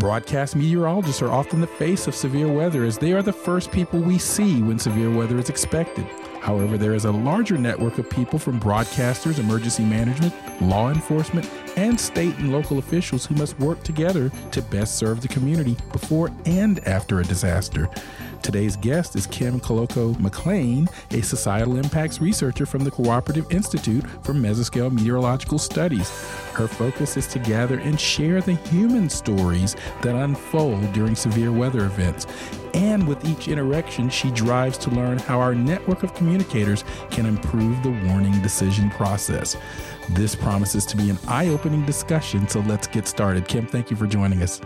Broadcast meteorologists are often the face of severe weather as they are the first people we see when severe weather is expected. However, there is a larger network of people from broadcasters, emergency management, law enforcement, and state and local officials who must work together to best serve the community before and after a disaster. Today's guest is Kim Klockow-McClain, a societal impacts researcher from the Cooperative Institute for Mesoscale Meteorological Studies. Her focus is to gather and share the human stories that unfold during severe weather events. And with each interaction, she drives to learn how our network of communicators can improve the warning decision process. This promises to be an eye opening discussion, so let's get started. Kim, thank you for joining us.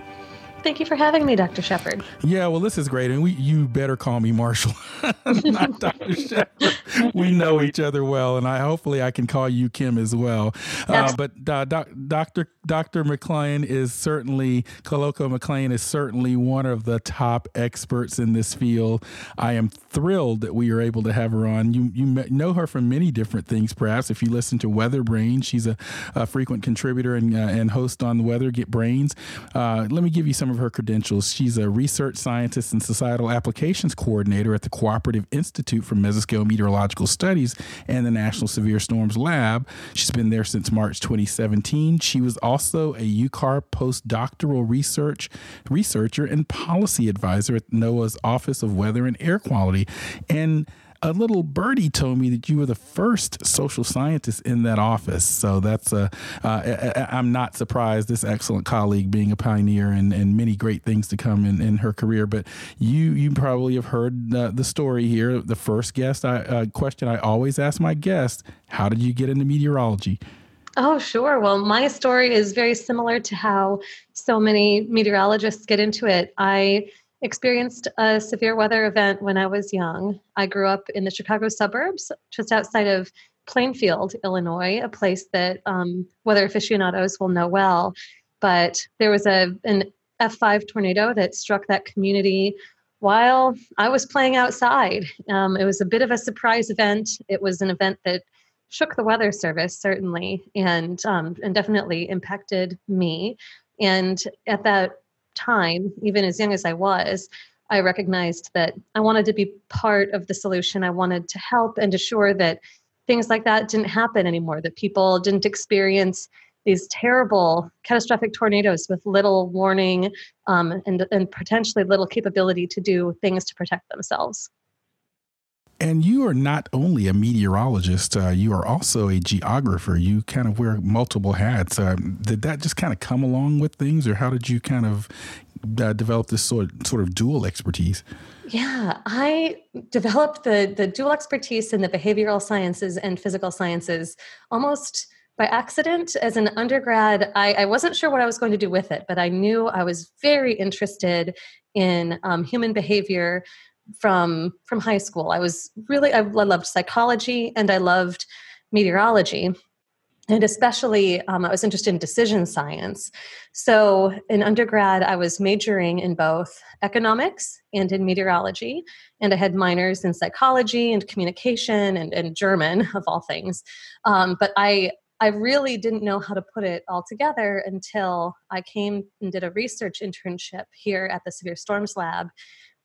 Thank you for having me, Dr. Shepard. Yeah, well, this is great, and we you better call me Marshall, not Dr. Shepard. We know each other well, and I hopefully I can call you Kim as well. Uh, but uh, doc, Dr. Dr. McClain is certainly Klockow-McClain is certainly one of the top experts in this field. I am thrilled that we are able to have her on. You you know her from many different things. Perhaps if you listen to Weather Brain, she's a, a frequent contributor and uh, and host on the Weather Get Brains. Uh, let me give you some of her credentials. She's a research scientist and societal applications coordinator at the Cooperative Institute for Mesoscale Meteorological Studies and the National Severe Storms Lab. She's been there since March 2017. She was also a UCAR postdoctoral research researcher and policy advisor at NOAA's Office of Weather and Air Quality. And a little birdie told me that you were the first social scientist in that office. So that's a, uh, I'm not surprised. This excellent colleague being a pioneer and, and many great things to come in, in her career. But you you probably have heard uh, the story here. The first guest I, uh, question I always ask my guests: How did you get into meteorology? Oh, sure. Well, my story is very similar to how so many meteorologists get into it. I experienced a severe weather event when I was young. I grew up in the Chicago suburbs, just outside of Plainfield, Illinois, a place that um, weather aficionados will know well. But there was a an F5 tornado that struck that community while I was playing outside. Um, it was a bit of a surprise event. It was an event that shook the weather service certainly, and um, and definitely impacted me. And at that time, even as young as I was, I recognized that I wanted to be part of the solution. I wanted to help and assure that things like that didn't happen anymore, that people didn't experience these terrible catastrophic tornadoes with little warning um, and, and potentially little capability to do things to protect themselves. And you are not only a meteorologist, uh, you are also a geographer. You kind of wear multiple hats. Uh, did that just kind of come along with things, or how did you kind of uh, develop this sort sort of dual expertise? Yeah, I developed the the dual expertise in the behavioral sciences and physical sciences almost by accident. As an undergrad, I, I wasn't sure what I was going to do with it, but I knew I was very interested in um, human behavior from from high school. I was really I loved psychology and I loved meteorology. And especially, um, I was interested in decision science. So, in undergrad, I was majoring in both economics and in meteorology. And I had minors in psychology and communication and, and German, of all things. Um, but I, I really didn't know how to put it all together until I came and did a research internship here at the Severe Storms Lab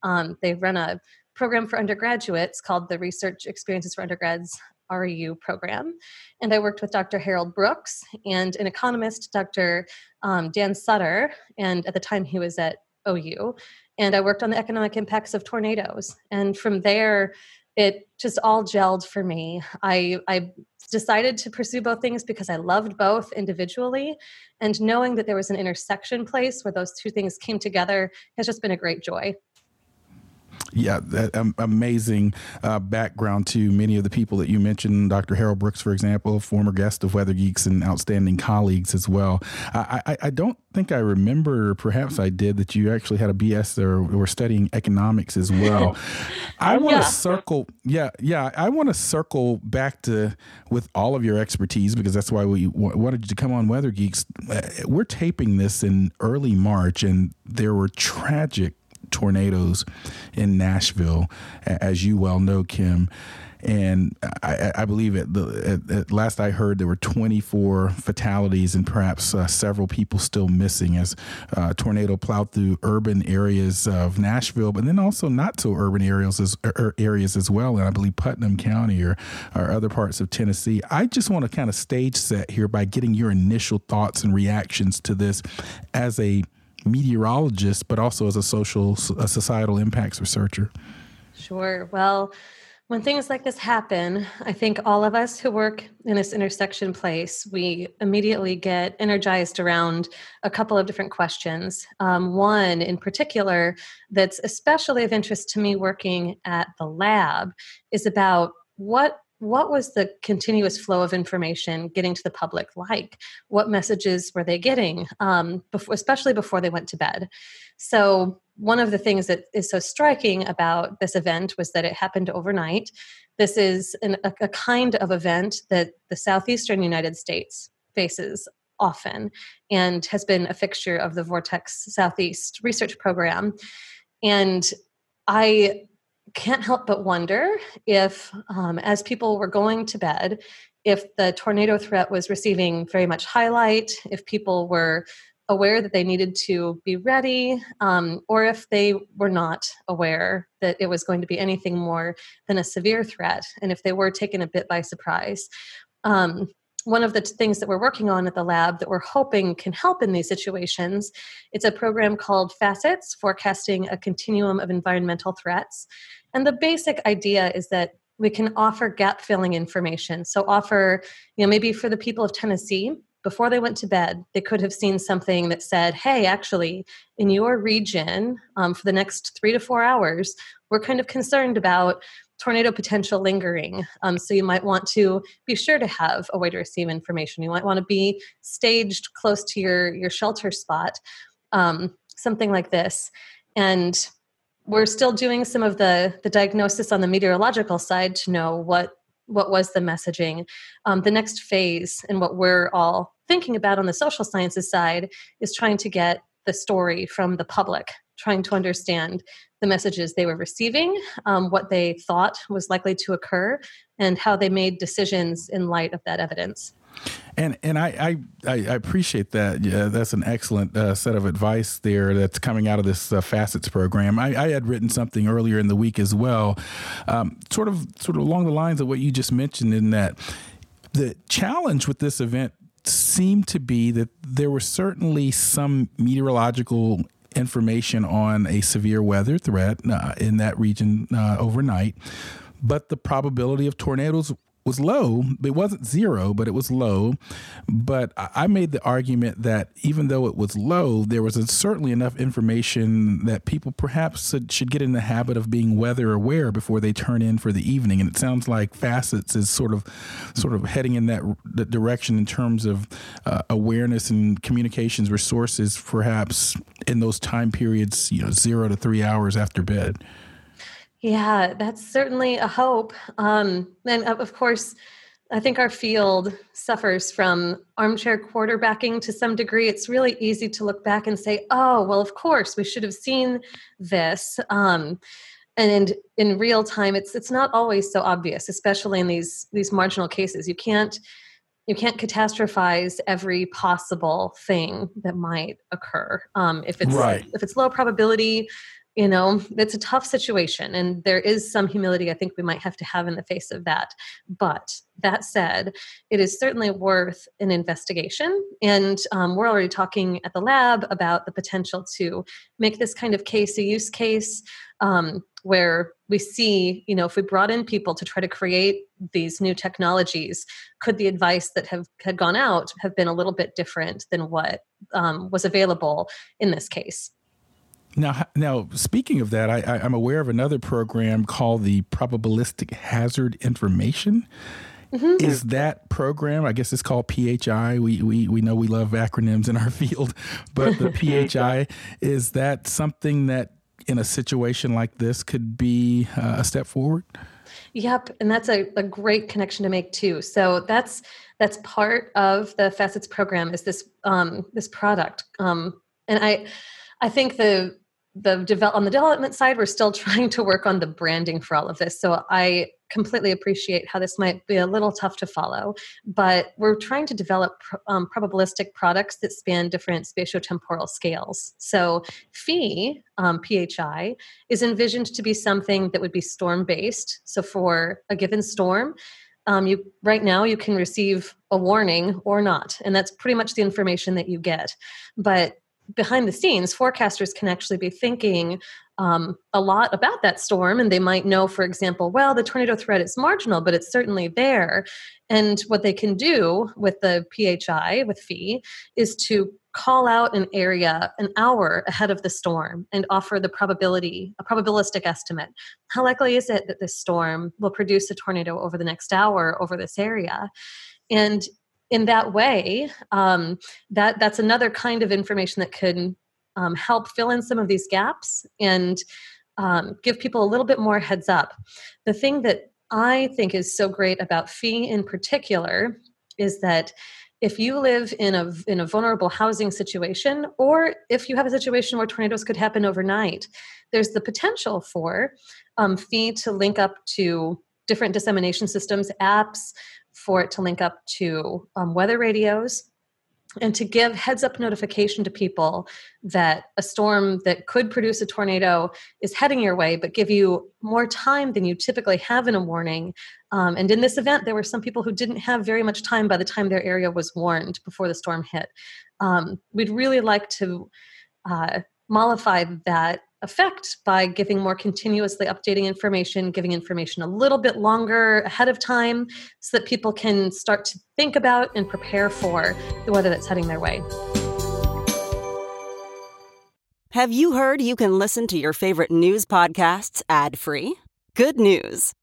um, they run a program for undergraduates called the Research Experiences for Undergrads REU program. And I worked with Dr. Harold Brooks and an economist, Dr. Um, Dan Sutter, and at the time he was at OU. And I worked on the economic impacts of tornadoes. And from there, it just all gelled for me. I, I decided to pursue both things because I loved both individually. And knowing that there was an intersection place where those two things came together has just been a great joy. Yeah, that, um, amazing uh, background to many of the people that you mentioned. Dr. Harold Brooks, for example, former guest of Weather Geeks and outstanding colleagues as well. I, I, I don't think I remember, perhaps I did, that you actually had a BS or were studying economics as well. I want to yeah. circle, yeah, yeah, I want to circle back to with all of your expertise because that's why we wanted you to come on Weather Geeks. Uh, we're taping this in early March, and there were tragic tornadoes in Nashville, as you well know, Kim. And I, I believe at the at, at, last I heard there were 24 fatalities and perhaps uh, several people still missing as uh, tornado plowed through urban areas of Nashville, but then also not so urban areas as er, er, areas as well. And I believe Putnam County or, or other parts of Tennessee. I just want to kind of stage set here by getting your initial thoughts and reactions to this as a meteorologist, but also as a social, a societal impacts researcher? Sure. Well, when things like this happen, I think all of us who work in this intersection place, we immediately get energized around a couple of different questions. Um, one in particular that's especially of interest to me working at the lab is about what what was the continuous flow of information getting to the public like? What messages were they getting, um, before, especially before they went to bed? So, one of the things that is so striking about this event was that it happened overnight. This is an, a, a kind of event that the southeastern United States faces often and has been a fixture of the Vortex Southeast research program. And I can't help but wonder if, um, as people were going to bed, if the tornado threat was receiving very much highlight, if people were aware that they needed to be ready, um, or if they were not aware that it was going to be anything more than a severe threat, and if they were taken a bit by surprise. Um, one of the things that we're working on at the lab that we're hoping can help in these situations it's a program called facets forecasting a continuum of environmental threats and the basic idea is that we can offer gap filling information. So, offer, you know, maybe for the people of Tennessee, before they went to bed, they could have seen something that said, hey, actually, in your region, um, for the next three to four hours, we're kind of concerned about tornado potential lingering. Um, so you might want to be sure to have a way to receive information. You might want to be staged close to your your shelter spot, um, something like this. And we're still doing some of the the diagnosis on the meteorological side to know what what was the messaging um, the next phase and what we're all thinking about on the social sciences side is trying to get the story from the public trying to understand the messages they were receiving um, what they thought was likely to occur and how they made decisions in light of that evidence and and I I, I appreciate that. Yeah, that's an excellent uh, set of advice there that's coming out of this uh, facets program. I, I, had written something earlier in the week as well, um, sort of sort of along the lines of what you just mentioned. In that the challenge with this event seemed to be that there was certainly some meteorological information on a severe weather threat uh, in that region uh, overnight. But the probability of tornadoes was low. It wasn't zero, but it was low. But I made the argument that even though it was low, there was certainly enough information that people perhaps should get in the habit of being weather aware before they turn in for the evening. And it sounds like Facets is sort of, sort of heading in that, that direction in terms of uh, awareness and communications resources, perhaps in those time periods, you know, zero to three hours after bed. Yeah, that's certainly a hope. Um, and of course, I think our field suffers from armchair quarterbacking to some degree. It's really easy to look back and say, oh, well, of course, we should have seen this. Um, and in, in real time, it's it's not always so obvious, especially in these these marginal cases. You can't you can't catastrophize every possible thing that might occur. Um, if it's right. if it's low probability, you know it's a tough situation and there is some humility i think we might have to have in the face of that. But that said it is certainly worth an investigation and um, we're already talking at the lab about the potential to make this kind of case a use case um, where we see you know if we brought in people to try to create these new technologies could the advice that have had gone out have been a little bit different than what um, was available in this case Now, now speaking of that, I, I, I'm aware of another program called the Probabilistic Hazard Information. Mm-hmm. Is that program? I guess it's called PHI. We, we we know we love acronyms in our field, but the PHI is that something that in a situation like this could be uh, a step forward? Yep, and that's a, a great connection to make too. So that's that's part of the Facets program is this um, this product, um, and I I think the the develop on the development side we're still trying to work on the branding for all of this. So i completely appreciate how this might be a little tough to follow but we're trying to develop um, probabilistic products that span different spatiotemporal scales. So phi um, phi is envisioned to be something that would be storm based so for a given storm um, you right now you can receive a warning or not and that's pretty much the information that you get. But behind the scenes, forecasters can actually be thinking um, a lot about that storm, and they might know, for example, well, the tornado threat is marginal, but it's certainly there. And what they can do with the PHI, with Phi, is to call out an area an hour ahead of the storm and offer the probability, a probabilistic estimate. How likely is it that this storm will produce a tornado over the next hour over this area? And in that way, um, that that's another kind of information that can um, help fill in some of these gaps and um, give people a little bit more heads up. The thing that I think is so great about PHI in particular is that if you live in a in a vulnerable housing situation or if you have a situation where tornadoes could happen overnight there's the potential for um, Phi to link up to different dissemination systems apps for it to link up to um, weather radios and to give heads up notification to people that a storm that could produce a tornado is heading your way, but give you more time than you typically have in a warning. Um, and in this event, there were some people who didn't have very much time by the time their area was warned before the storm hit. Um, we'd really like to uh, mollify that effect by giving more continuously updating information, giving information a little bit longer ahead of time so that people can start to think about and prepare for the weather that's heading their way. Have you heard you can listen to your favorite news podcasts ad free? Good news.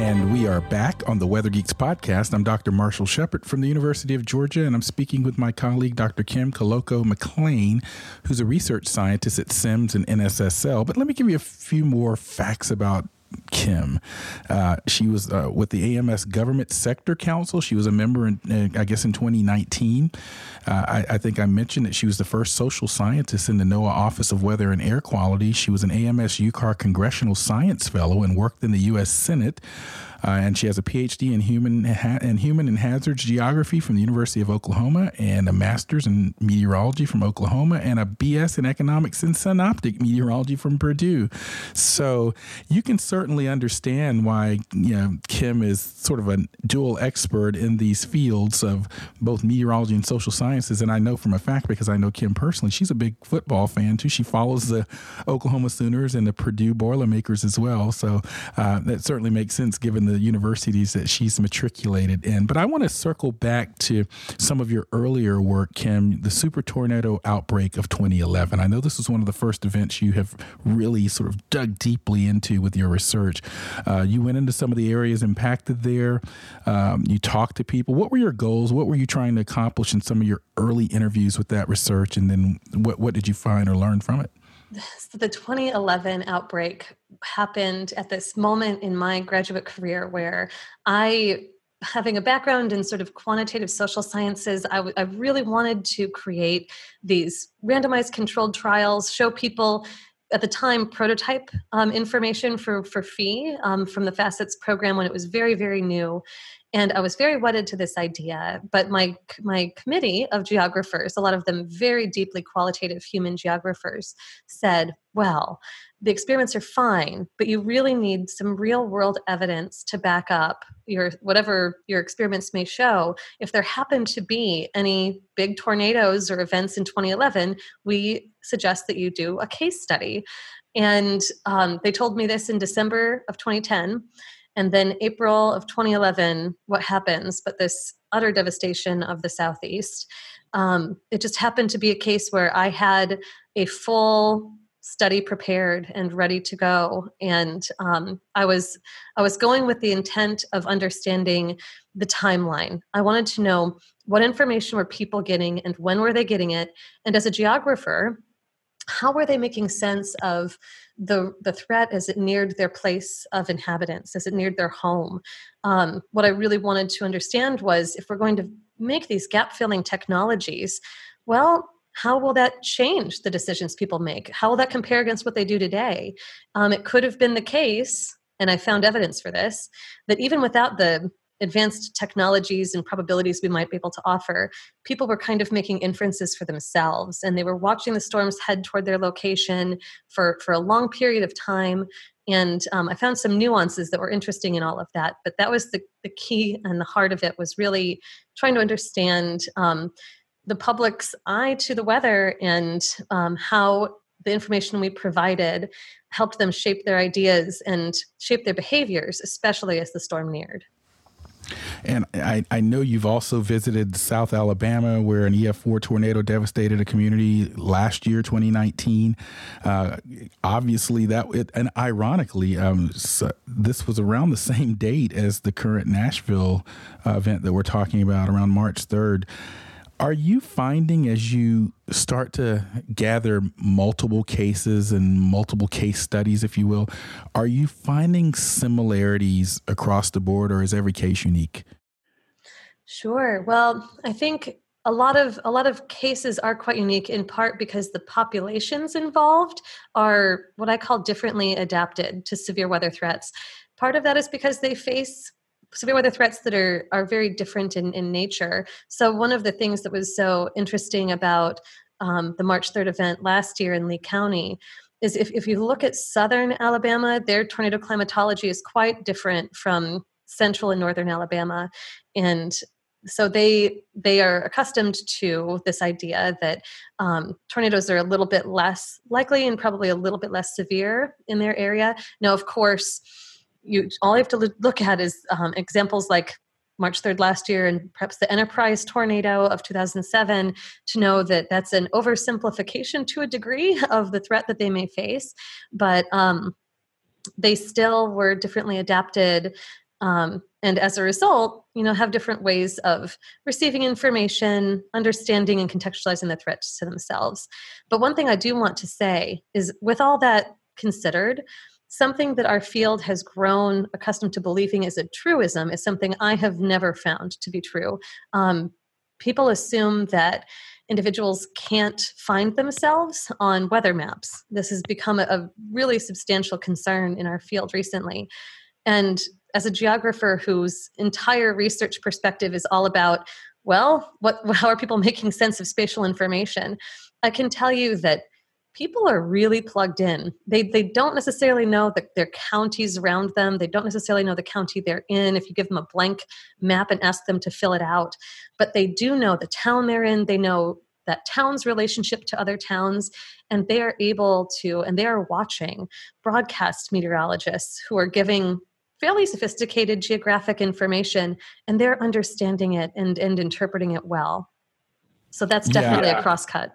And we are back on the Weather Geeks podcast. I'm Dr. Marshall Shepard from the University of Georgia, and I'm speaking with my colleague, Dr. Kim Klockow-McClain, who's a research scientist at CIMMS and NSSL. But let me give you a few more facts about Kim. Uh, she was uh, with the AMS Government Sector Council. She was a member, in, I guess, in 2019. Uh, I, I, think I mentioned that she was the first social scientist in the NOAA Office of Weather and Air Quality. She was an AMS UCAR Congressional Science Fellow and worked in the U.S. Senate. Uh, and she has a PhD in human ha- in human and hazards geography from the University of Oklahoma, and a master's in meteorology from Oklahoma, and a BS in economics and synoptic meteorology from Purdue. So you can certainly understand why you know Kim is sort of a dual expert in these fields of both meteorology and social sciences. And I know from a fact because I know Kim personally, she's a big football fan too. She follows the Oklahoma Sooners and the Purdue Boilermakers as well. So uh, that certainly makes sense given the the universities that she's matriculated in. But I want to circle back to some of your earlier work, Kim, the super tornado outbreak of 2011. I know this was one of the first events you have really sort of dug deeply into with your research. Uh, you went into some of the areas impacted there. Um, you talked to people. What were your goals? What were you trying to accomplish in some of your early interviews with that research? And then what, what did you find or learn from it? The 2011 outbreak happened at this moment in my graduate career where I having a background in sort of quantitative social sciences, I, w- I really wanted to create these randomized controlled trials, show people at the time prototype um, information for for Phi um, from the facets program when it was very very new and i was very wedded to this idea but my my committee of geographers a lot of them very deeply qualitative human geographers said well the experiments are fine, but you really need some real world evidence to back up your whatever your experiments may show. If there happen to be any big tornadoes or events in 2011, we suggest that you do a case study. And um, they told me this in December of 2010. And then April of 2011, what happens? But this utter devastation of the Southeast. Um, it just happened to be a case where I had a full study prepared and ready to go and um, i was i was going with the intent of understanding the timeline i wanted to know what information were people getting and when were they getting it and as a geographer how were they making sense of the the threat as it neared their place of inhabitants? As it neared their home? Um, what i really wanted to understand was if we're going to make these gap filling technologies well how will that change the decisions people make? How will that compare against what they do today? Um, it could have been the case and i found evidence for this that even without the advanced technologies and probabilities we might be able to offer, people were kind of making inferences for themselves and they were watching the storms head toward their location for, for a long period of time. And um, I found some nuances that were interesting in all of that. But that was the, the key and the heart of it was really trying to understand um, the public's eye to the weather and um, how the information we provided helped them shape their ideas and shape their behaviors, especially as the storm neared. And I, I know you've also visited South Alabama, where an EF4 tornado devastated a community last year, 2019. Uh, obviously, that it, and ironically, um, so this was around the same date as the current Nashville uh, event that we're talking about, around March 3rd. Are you finding as you start to gather multiple cases and multiple case studies, if you will, are you finding similarities across the board or is every case unique? Sure. Well, I think a lot of a lot of cases are quite unique in part because the populations involved are what I call differently adapted to severe weather threats. Part of that is because they face severe weather threats that are are very different in, in nature. So one of the things that was so interesting about um, the March 3rd event last year in Lee County is if, if you look at southern Alabama, their tornado climatology is quite different from central and northern Alabama. And so they they are accustomed to this idea that um, tornadoes are a little bit less likely and probably a little bit less severe in their area. Now, of course, you all you have to look at is um, examples like March 3rd last year and perhaps the Enterprise tornado of 2007 to know that that's an oversimplification to a degree of the threat that they may face. But um, they still were differently adapted. Um, and as a result, you know, have different ways of receiving information, understanding, and contextualizing the threats to themselves. But one thing I do want to say is, with all that considered, something that our field has grown accustomed to believing is a truism is something I have never found to be true. Um, people assume that individuals can't find themselves on weather maps. This has become a, a really substantial concern in our field recently. And as a geographer whose entire research perspective is all about well what how are people making sense of spatial information i can tell you that people are really plugged in. They they don't necessarily know the, their counties around them. They don't necessarily know the county they're in. If you give them a blank map and ask them to fill it out, but they do know the town they're in. They know that town's relationship to other towns, and they are able to and they are watching broadcast meteorologists who are giving fairly sophisticated geographic information and they're understanding it and and interpreting it well so that's definitely yeah. a crosscut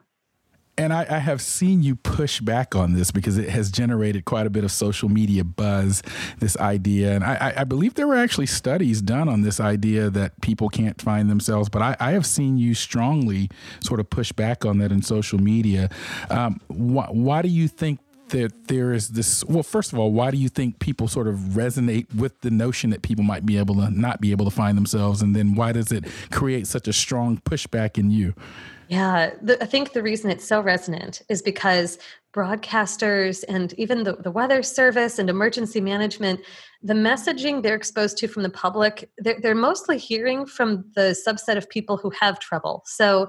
and I, I, have seen you push back on this because it has generated quite a bit of social media buzz, this idea. And I, I believe there were actually studies done on this idea that people can't find themselves. But I, I have seen you strongly sort of push back on that in social media. Um, wh- why do you think that there is this well first of all why do you think people sort of resonate with the notion that people might be able to not be able to find themselves and then why does it create such a strong pushback in you yeah, the, I think the reason it's so resonant is because broadcasters and even the, the weather service and emergency management, the messaging they're exposed to from the public, they're, they're mostly hearing from the subset of people who have trouble. So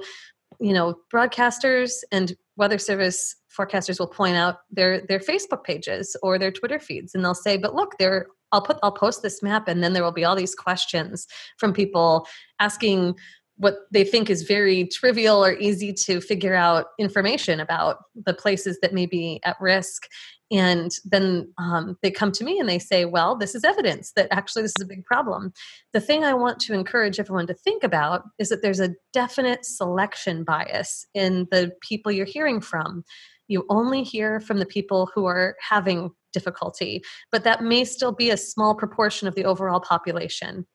you know broadcasters and weather service forecasters will point out their their facebook pages or their twitter feeds and they'll say but look there i'll put i'll post this map and then there will be all these questions from people asking what they think is very trivial or easy to figure out information about the places that may be at risk. And then um, they come to me and they say well this is evidence that actually this is a big problem. The thing i want to encourage everyone to think about is that there's a definite selection bias in the people you're hearing from. You only hear from the people who are having difficulty but that may still be a small proportion of the overall population.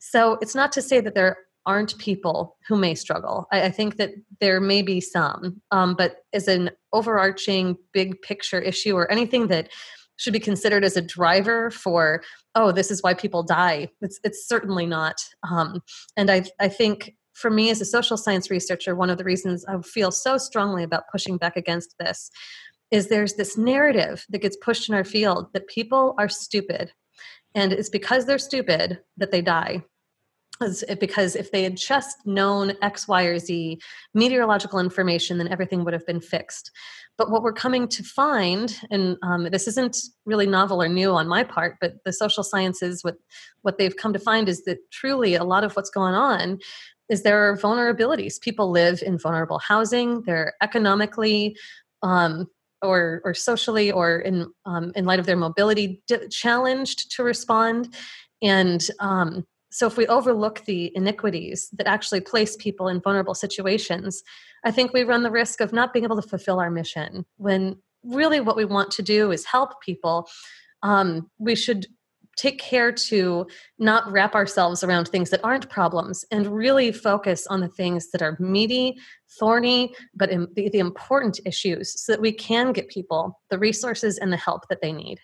So it's not to say that there aren't people who may struggle. I, I think that there may be some, um, but as an overarching big picture issue or anything that should be considered as a driver for oh this is why people die it's, it's certainly not um, and I, I think for me as a social science researcher one of the reasons i feel so strongly about pushing back against this is there's this narrative that gets pushed in our field that people are stupid and it's because they're stupid that they die because if they had just known X, Y, or Z meteorological information, then everything would have been fixed. But what we're coming to find, and um, this isn't really novel or new on my part, but the social sciences, what what they've come to find is that truly a lot of what's going on is there are vulnerabilities. People live in vulnerable housing. They're economically um, or or socially or in um, in light of their mobility d- challenged to respond and um, so, if we overlook the iniquities that actually place people in vulnerable situations, I think we run the risk of not being able to fulfill our mission. When really what we want to do is help people, um, we should take care to not wrap ourselves around things that aren't problems and really focus on the things that are meaty, thorny, but the, the important issues so that we can get people the resources and the help that they need.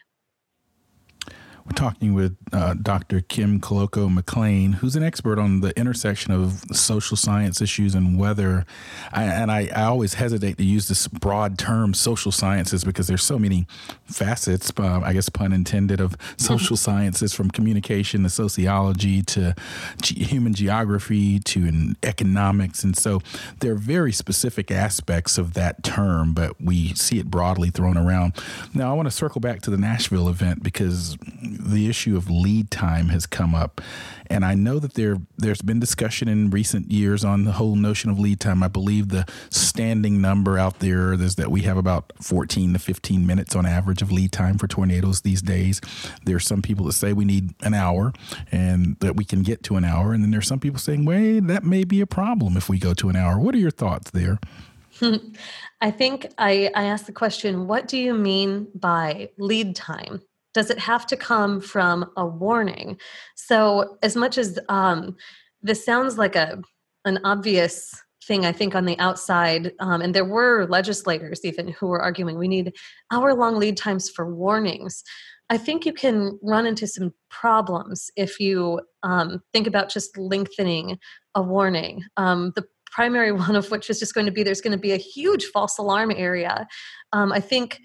We're talking with uh, Dr. Kim Klockow-McClain, who's an expert on the intersection of social science issues and weather. I, and I, I, always hesitate to use this broad term, social sciences, because there's so many facets, uh, I guess pun intended, of social sciences from communication to sociology to ge- human geography to economics. And so there are very specific aspects of that term, but we see it broadly thrown around. Now, I want to circle back to the Nashville event because the issue of lead time has come up, and I know that there there's been discussion in recent years on the whole notion of lead time. I believe the standing number out there is that we have about 14 to 15 minutes on average of lead time for tornadoes these days. There are some people that say we need an hour and that we can get to an hour, and then there's some people saying, "Wait, that may be a problem if we go to an hour." What are your thoughts there? I think I, I asked the question, what do you mean by lead time? Does it have to come from a warning? So as much as um, this sounds like a an obvious thing i think on the outside um, and there were legislators even who were arguing we need hour long lead times for warnings. I think you can run into some problems if you um, think about just lengthening a warning. Um, the primary one of which is just going to be there's going to be a huge false alarm area. Um, i think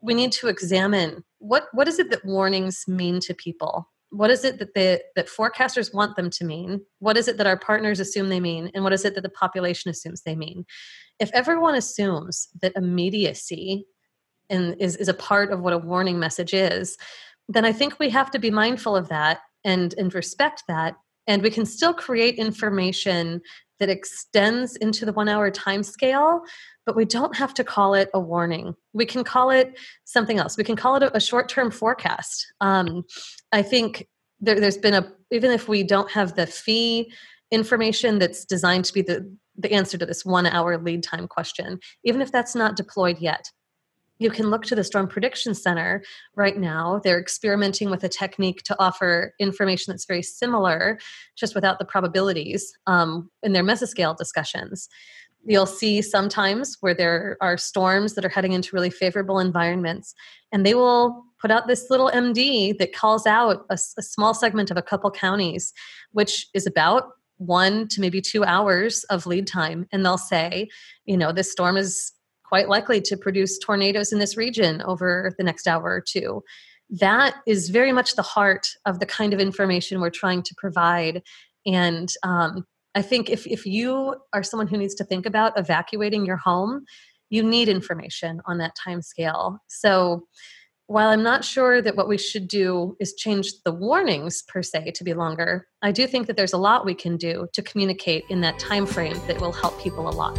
we need to examine what what is it that warnings mean to people? What is it that they, that forecasters want them to mean? What is it that our partners assume they mean? And what is it that the population assumes they mean? If everyone assumes that immediacy and is, is a part of what a warning message is then i think we have to be mindful of that and and respect that. And we can still create information that extends into the one hour time scale but we don't have to call it a warning. We can call it something else. We can call it a, a short term forecast. Um, I think there, there's been a, even if we don't have the PHI information that's designed to be the, the answer to this one hour lead time question, even if that's not deployed yet, you can look to the Storm Prediction Center right now. They're experimenting with a technique to offer information that's very similar, just without the probabilities um, in their mesoscale discussions you'll see sometimes where there are storms that are heading into really favorable environments and they will put out this little md that calls out a, a, small segment of a couple counties which is about one to maybe two hours of lead time and they'll say you know this storm is quite likely to produce tornadoes in this region over the next hour or two that is very much the heart of the kind of information we're trying to provide and um, I think if, if you are someone who needs to think about evacuating your home, you need information on that time scale. So while I'm not sure that what we should do is change the warnings per se to be longer, I do think that there's a lot we can do to communicate in that time frame that will help people a lot.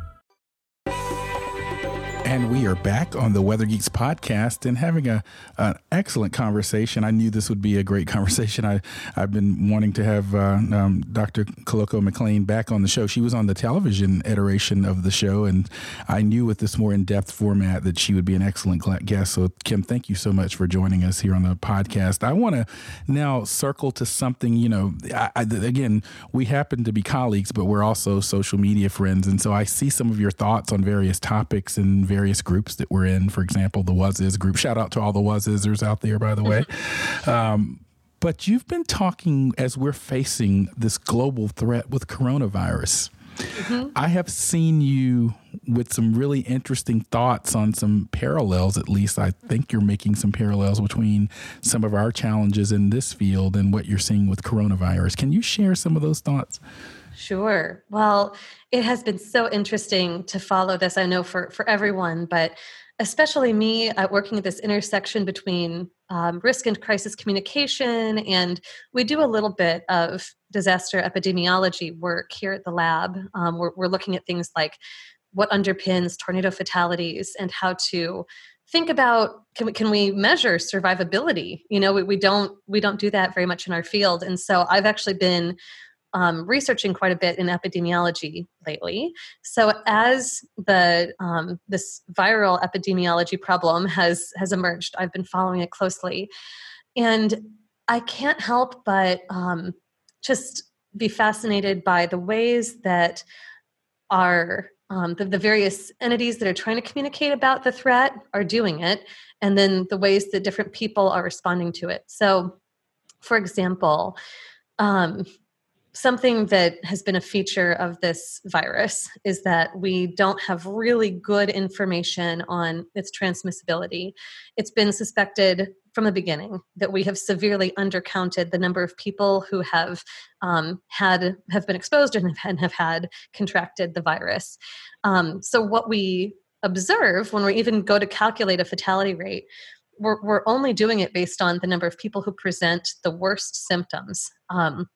And we are back on the Weather Geeks podcast and having a an excellent conversation. I knew this would be a great conversation. I I've been wanting to have uh, um, Dr. Klockow-McClain back on the show. She was on the television iteration of the show, and I knew with this more in depth format that she would be an excellent guest. So Kim, thank you so much for joining us here on the podcast. I want to now circle to something. You know, I, I, again, we happen to be colleagues, but we're also social media friends, and so I see some of your thoughts on various topics and various various groups that we're in. For example, the WAS*IS group. Shout out to all the WAS*ISers out there, by the way. um, but you've been talking as we're facing this global threat with coronavirus. Mm-hmm. I have seen you with some really interesting thoughts on some parallels, at least. I think you're making some parallels between some of our challenges in this field and what you're seeing with coronavirus. Can you share some of those thoughts? Sure. Well, it has been so interesting to follow this. I know for for everyone, but especially me uh, working at this intersection between um, risk and crisis communication, and we do a little bit of disaster epidemiology work here at the lab. Um, we're, we're looking at things like what underpins tornado fatalities and how to think about can we, can we measure survivability you know we, we don't we don't do that very much in our field and so i've actually been um, researching quite a bit in epidemiology lately. So as the um, this viral epidemiology problem has has emerged, I've been following it closely, and I can't help but um, just be fascinated by the ways that our um, the, the, various entities that are trying to communicate about the threat are doing it, and then the ways that different people are responding to it. So, for example, um, something that has been a feature of this virus is that we don't have really good information on its transmissibility. It's been suspected from the beginning that we have severely undercounted the number of people who have um, had have been exposed and have, have had contracted the virus. Um, so what we observe when we even go to calculate a fatality rate we're, we're only doing it based on the number of people who present the worst symptoms um,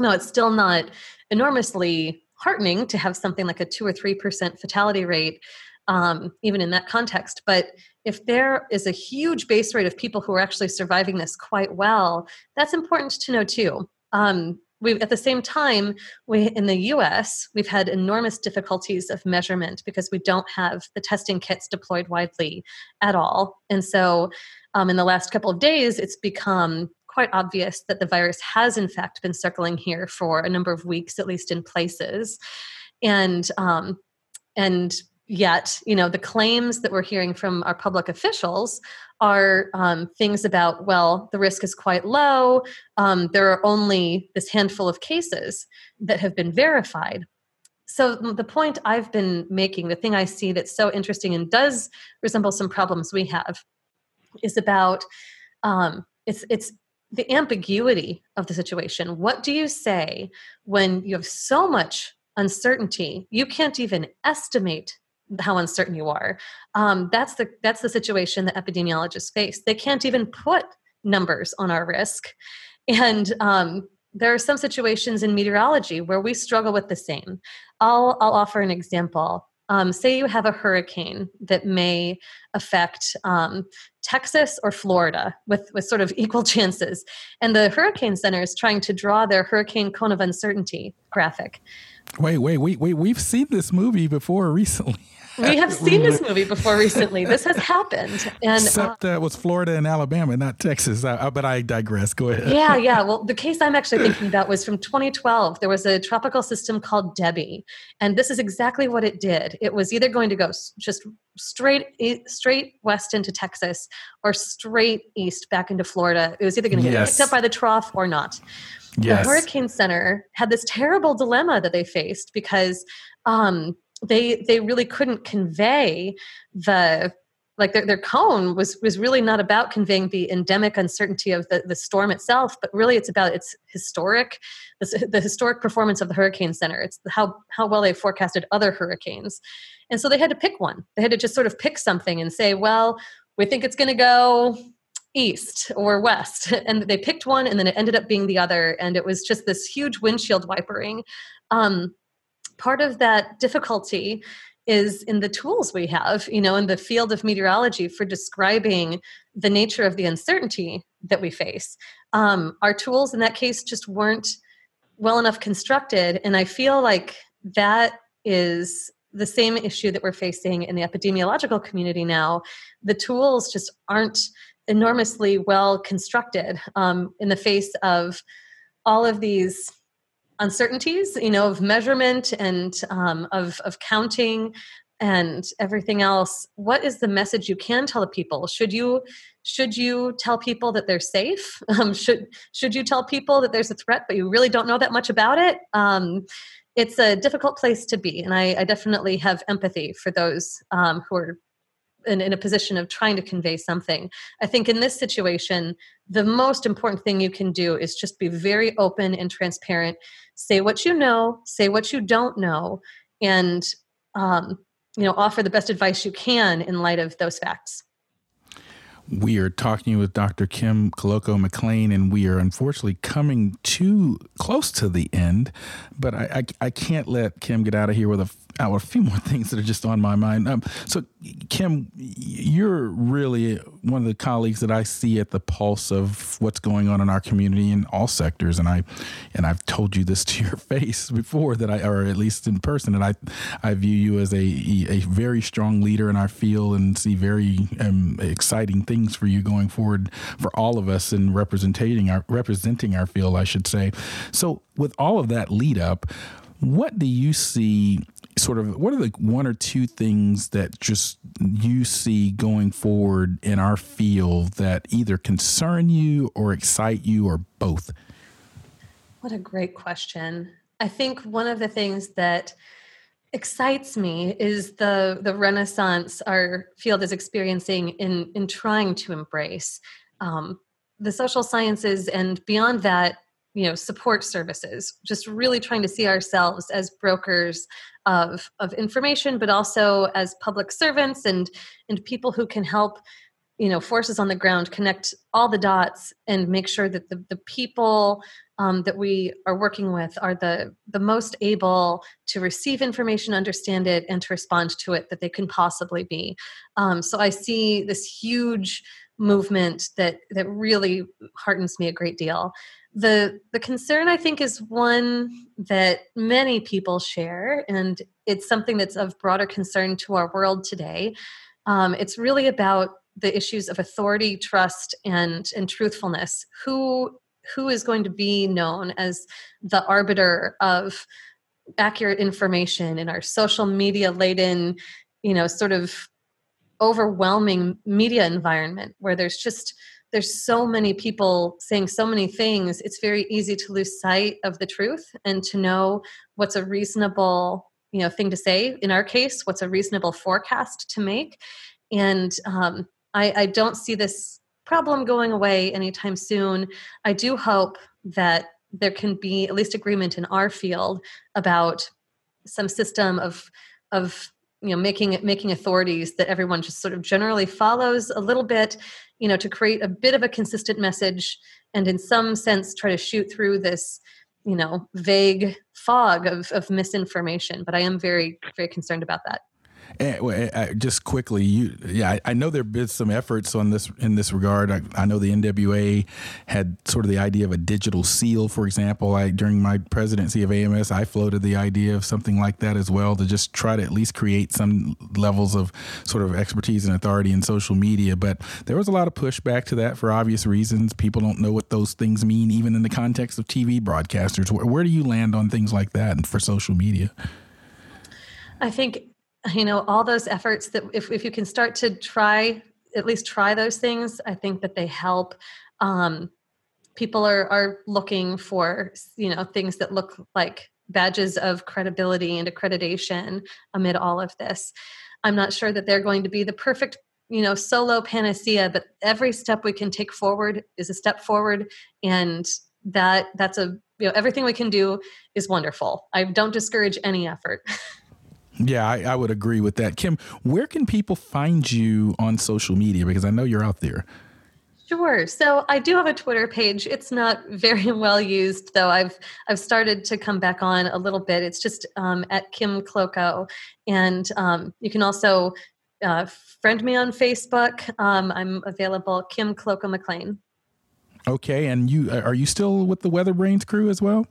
no, it's still not enormously heartening to have something like a two or three percent fatality rate, um, even in that context. But if there is a huge base rate of people who are actually surviving this quite well, that's important to know too. Um, we at the same time we in the US we've had enormous difficulties of measurement because we don't have the testing kits deployed widely at all and so um, in the last couple of days it's become quite obvious that the virus has in fact been circling here for a number of weeks, at least in places, and um, and yet you know the claims that we're hearing from our public officials are um, things about well the risk is quite low. Um, there are only this handful of cases that have been verified. So the point i've been making the thing i see that's so interesting and does resemble some problems we have is about um, it's it's the ambiguity of the situation. What do you say when you have so much uncertainty? You can't even estimate how uncertain you are. Um, that's the that's the situation that epidemiologists face. They can't even put numbers on our risk, and um, there are some situations in meteorology where we struggle with the same. I'll I'll offer an example. Um, say you have a hurricane that may affect um, Texas or Florida with, with sort of equal chances. And the Hurricane Center is trying to draw their hurricane cone of uncertainty graphic. Wait, wait, wait, wait. We've seen this movie before recently. We have seen this movie before recently. This has happened, and except uh, was Florida and Alabama, not Texas. Uh, but I digress. Go ahead. Yeah, yeah. Well, the case I'm actually thinking about was from 2012. There was a tropical system called Debby, and this is exactly what it did. It was either going to go just straight straight west into Texas or straight east back into Florida. It was either going to get yes. picked up by the trough or not. Yes. The Hurricane Center had this terrible dilemma that they faced because um, they they really couldn't convey the like their, their cone was was really not about conveying the endemic uncertainty of the, the storm itself but really it's about its historic the, the historic performance of the hurricane center. It's how how well they forecasted other hurricanes. And so they had to pick one. They had to just sort of pick something and say well we think it's going to go east or west. And they picked one and then it ended up being the other and it was just this huge windshield wipering. Um, part of that difficulty is in the tools we have, you know, in the field of meteorology for describing the nature of the uncertainty that we face. Um, our tools in that case just weren't well enough constructed. And I feel like that is the same issue that we're facing in the epidemiological community now. The tools just aren't enormously well constructed um, in the face of all of these uncertainties, you know, of measurement and um, of of counting and everything else. What is the message you can tell the people? Should you should you tell people that they're safe? Um, should should you tell people that there's a threat, but you really don't know that much about it? Um, it's a difficult place to be, and I, I definitely have empathy for those um, who are in, in a position of trying to convey something. I think in this situation, the most important thing you can do is just be very open and transparent. Say what you know, say what you don't know, and um, you know offer the best advice you can in light of those facts. We are talking with Dr. Kim Klockow McClain, and we are unfortunately coming too close to the end. But I, I, I can't let Kim get out of here with a out a few more things that are just on my mind. Um, so, Kim, you're really one of the colleagues that I see at the pulse of what's going on in our community in all sectors, and I and I've told you this to your face before that I, or at least in person, and I I view you as a a very strong leader in our field and see very um, exciting things for you going forward for all of us in representing our representing our field, I should say. So, with all of that lead up. What do you see sort of what are the one or two things that just you see going forward in our field that either concern you or excite you or both? What a great question. I think one of the things that excites me is the the renaissance our field is experiencing in in trying to embrace um, the social sciences and beyond that you know support services just really trying to see ourselves as brokers of of information but also as public servants and and people who can help you know forces on the ground connect all the dots and make sure that the, the people um, that we are working with are the the most able to receive information understand it and to respond to it that they can possibly be. Um, so i see this huge movement that that really heartens me a great deal. The the concern i think is one that many people share and it's something that's of broader concern to our world today. Um, it's really about the issues of authority trust and and truthfulness. Who who is going to be known as the arbiter of accurate information in our social media laden you know sort of overwhelming media environment where there's just there's so many people saying so many things it's very easy to lose sight of the truth and to know what's a reasonable you know thing to say. In our case what's a reasonable forecast to make. And um, I, I don't see this problem going away anytime soon. I do hope that there can be at least agreement in our field about some system of of you know making making authorities that everyone just sort of generally follows a little bit you know to create a bit of a consistent message and in some sense try to shoot through this you know vague fog of, of misinformation. But i am very very concerned about that Eh, and, eh, eh, just quickly, you, yeah, I, I, know there have been some efforts on this in this regard. I, I, know the NWA had sort of the idea of a digital seal, for example. I during my presidency of AMS, I floated the idea of something like that as well to just try to at least create some levels of sort of expertise and authority in social media. But there was a lot of pushback to that for obvious reasons. People don't know what those things mean, even in the context of TV broadcasters. Where, where do you land on things like that for social media? I think you know all those efforts that if, if you can start to try at least try those things i think that they help. Um, people are are looking for you know things that look like badges of credibility and accreditation amid all of this. I'm not sure that they're going to be the perfect you know solo panacea but every step we can take forward is a step forward and that that's a you know everything we can do is wonderful. I don't discourage any effort Yeah, I, I, would agree with that. Kim, where can people find you on social media? Because I know you're out there. Sure. So I do have a Twitter page. It's not very well used, though. I've I've started to come back on a little bit. It's just um, at Kim Klockow, and um, you can also uh, friend me on Facebook. Um, I'm available, Kim Klockow McClain. Okay, and you are you still with the Weather Brains crew as well?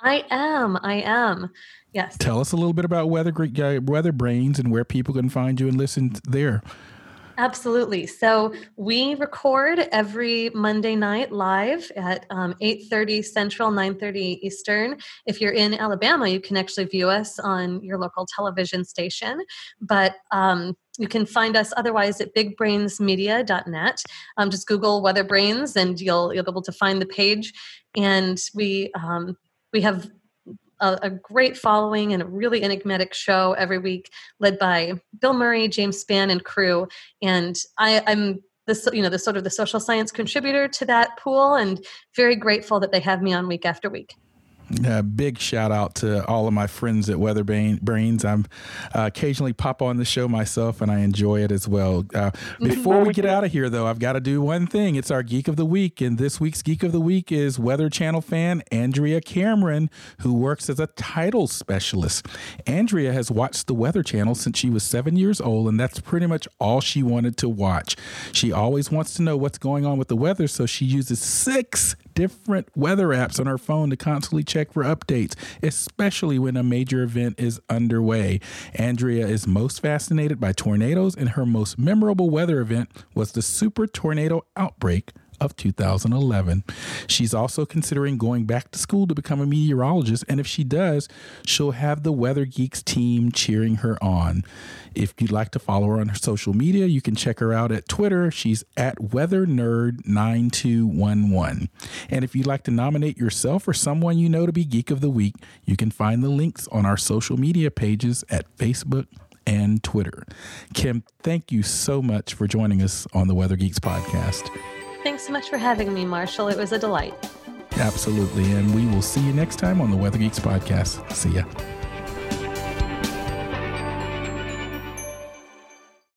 I am. I am. Yes. Tell us a little bit about Weather Weather Brains and where people can find you and listen there. Absolutely. So we record every Monday night live at um, 8.30 Central, 9.30 Eastern. If you're in Alabama, you can actually view us on your local television station. But um, you can find us otherwise at bigbrainsmedia.net. Um, just Google Weather Brains and you'll, you'll be able to find the page. And we, um, we have a, a, great following and a really enigmatic show every week, led by Bill Murray, James Spann, and crew. And I, I'm the you know the sort of the social science contributor to that pool, and very grateful that they have me on week after week. A big shout out to all of my friends at Weather Brains. I'm uh, occasionally pop on the show myself, and I enjoy it as well. Uh, before we get out of here, though, I've got to do one thing. It's our Geek of the Week, and this week's Geek of the Week is Weather Channel fan Andrea Cameron, who works as a title specialist. Andrea has watched the Weather Channel since she was seven years old, and that's pretty much all she wanted to watch. She always wants to know what's going on with the weather, so she uses six different weather apps on her phone to constantly check for updates, especially when a major event is underway. Andrea is most fascinated by tornadoes, and her most memorable weather event was the super tornado outbreak of 2011. She's also considering going back to school to become a meteorologist, and if she does, she'll have the Weather Geeks team cheering her on. If you'd like to follow her on her social media, you can check her out at Twitter. She's at WeatherNerd9211. And if you'd like to nominate yourself or someone you know to be Geek of the Week, you can find the links on our social media pages at Facebook and Twitter. Kim, thank you so much for joining us on the Weather Geeks podcast. Thanks so much for having me, Marshall. It was a delight. Absolutely. And we will see you next time on the Weather Geeks podcast. See ya.